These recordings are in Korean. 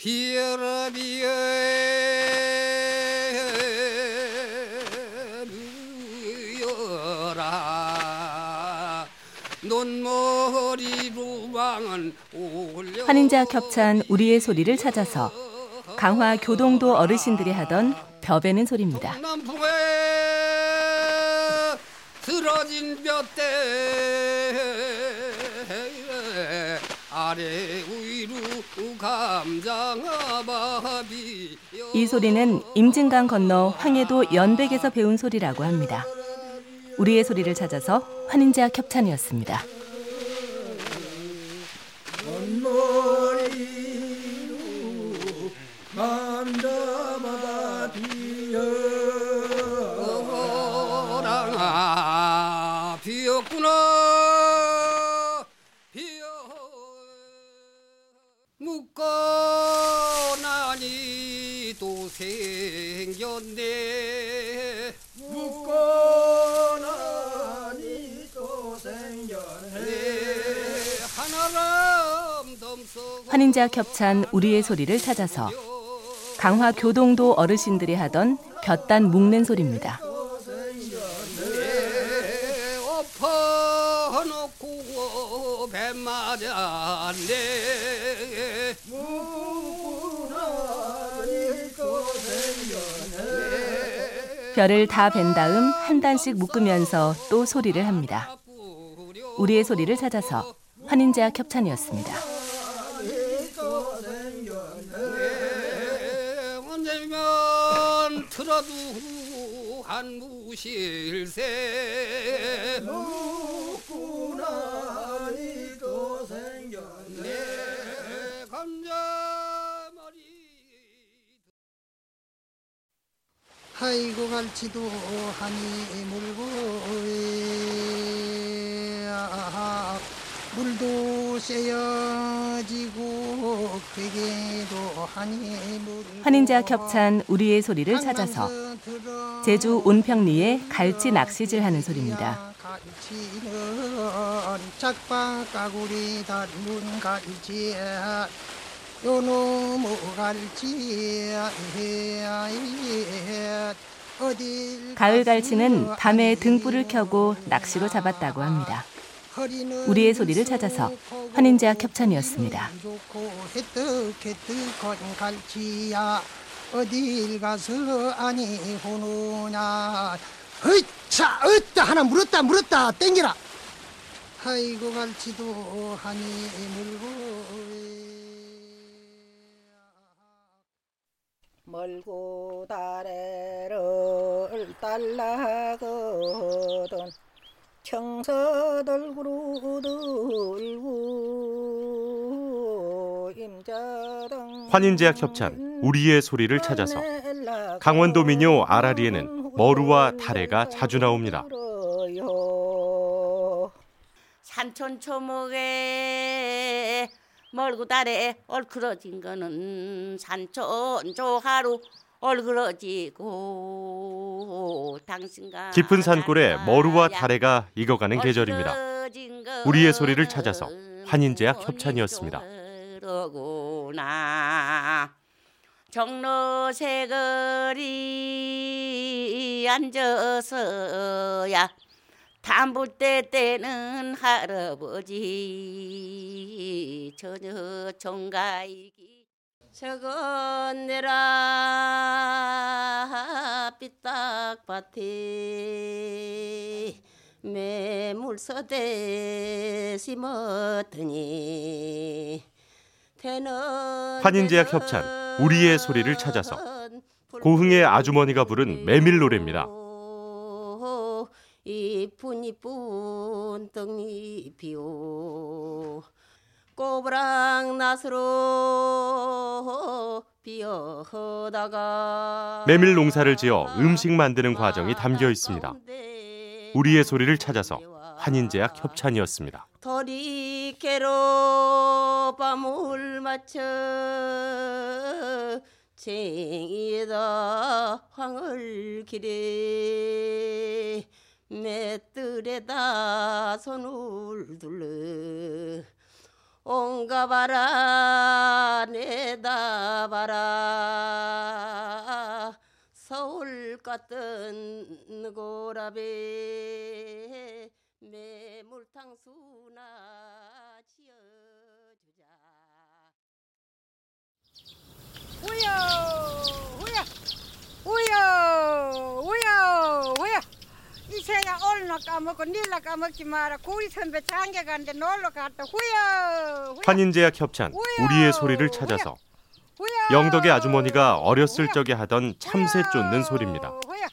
비어라 방은 환인자 겹찬 우리의 소리를 찾아서 강화 교동도 어르신들이 하던 벼베는 소리입니다. 쓰러진 볕대 이 소리는 임진강 건너 황해도 연백에서 배운 소리라고 합니다. 우리의 소리를 찾아서 환인자 협찬이었습니다. 비었구나 묶어나니 또 생겼네. 묶어나니 또 생겼네. 환인자 협찬 우리의 소리를 찾아서 강화 교동도 어르신들이 하던 볕단 묶는 소리입니다. 엎어놓고 배 맞았네 벼를 다벤 다음 한 단씩 묶으면서 또 소리를 합니다. 우리의 소리를 찾아서 환인제약 협찬이었습니다. 틀어도 한 무실세 묵구나 아이고 갈지도 하니 물고 아, 물도 쎄어지고 괴게도 하니 물 환인제약 협찬 우리의 소리를 찾아서 제주 온평리에 갈치 낚시질 하는 소리입니다. 갈치는 짝방 까구리 닮은 갈치 요놈의 가을 갈치는 밤에 등불을 켜고 낚시로 잡았다고 합니다. 우리의 소리를 찾아서 환인제약 협찬이었습니다. 어딜 가서 아니 호느냐 으차 으따 하나 물었다 물었다 땡기라 아이고 갈치도 하니 물고 멀고 다래를 달라거든 청서들구로 들고 임자당 환인제약 협찬 우리의 소리를 찾아서 강원도 민요 아라리에는 머루와 다래가 자주 나옵니다. 산천 초목에 멀고 달에 얼그러진 거는 산천 조 하루 얼그러지고 당신과 깊은 산골에 머루와 다래가 익어가는 계절입니다. 우리의 소리를 찾아서 환인제약 협찬이었습니다. 그러구나 정로새 거리 앉아서야 담불대 때는 할아버지 저녁 총가이기 저건 내라 삐딱밭에 매물서대 심었더니 환인제약 협찬 우리의 소리를 찾아서 고흥의 아주머니가 부른 메밀 노래입니다. 이쁜 이쁜 떡잎이요 꼬부랑 낫으로 비어다가 메밀 농사를 지어 음식 만드는 과정이 담겨 있습니다. 우리의 소리를 찾아서 환인제약 협찬이었습니다. 더리개로 밤을 맞춰 쟁이에다 황을 기래 맷들에다 손을 둘러 온가 봐라 내다 봐라. 서울 같은 고라베 매물탕수나 지어주자 우여 우여 우여 우여 우여 이새야 오늘 까먹고 닐라 까먹지 마라. 구이 선배 장계 간데 놀러 갔다. 후여 후여. 환인제약 협찬 우리의 소리를 찾아서. 후여. 영덕의 아주머니가 어렸을 후여. 적에 하던 참새 쫓는 소리입니다. 후여.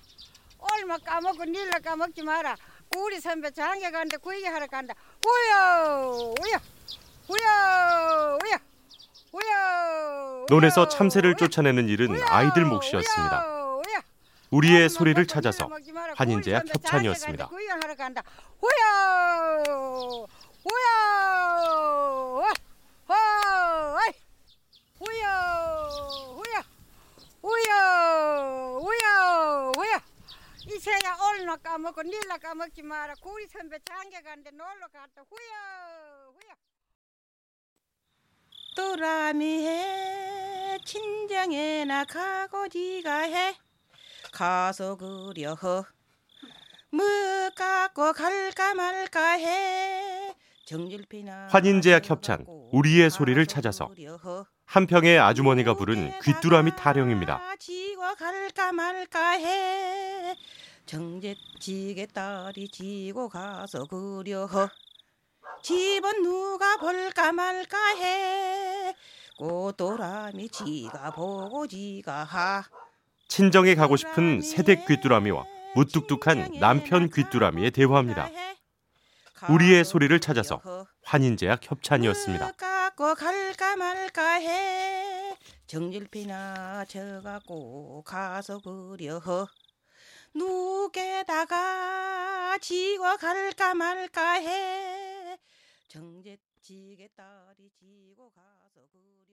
얼마 까먹고 닐라 까먹지 마라. 우리 선배 장계 간데 구이 하러 간다. 후여 후여. 후여 후여. 후여 논에서 참새를 쫓아내는 일은 아이들 몫이었습니다. 우리의 소리를 찾아서 환인제약 협찬이었습니다. 이새야 오늘 까먹고 닐라 까먹지 마라. 구리 선배 장계 간데 놀러 갔다. 후여 후여 또라미 해 친정에 나 가고지가 해 가서 그려. 뭐 갖고 갈까 말까 해. 정질피나 환인제약 협찬 우리의 소리를 찾아서. 한평의 아주머니가 부른 귀뚜라미 타령입니다. 지고 갈까 말까 해. 정제지게 딸이 지고 가서 그려. 집은 누가 볼까 말까 해. 꽃도라미 지가 보고 지가 하 친정에 가고 싶은 새댁 귀뚜라미와 무뚝뚝한 남편 귀뚜라미의 대화입니다. 우리의 소리를 찾아서 환인제약 협찬이었습니다. 정질피나 져갖고 가서 그려 누게다가 지고 갈까 말까 해 정제지게 딸이 지고 가서 그려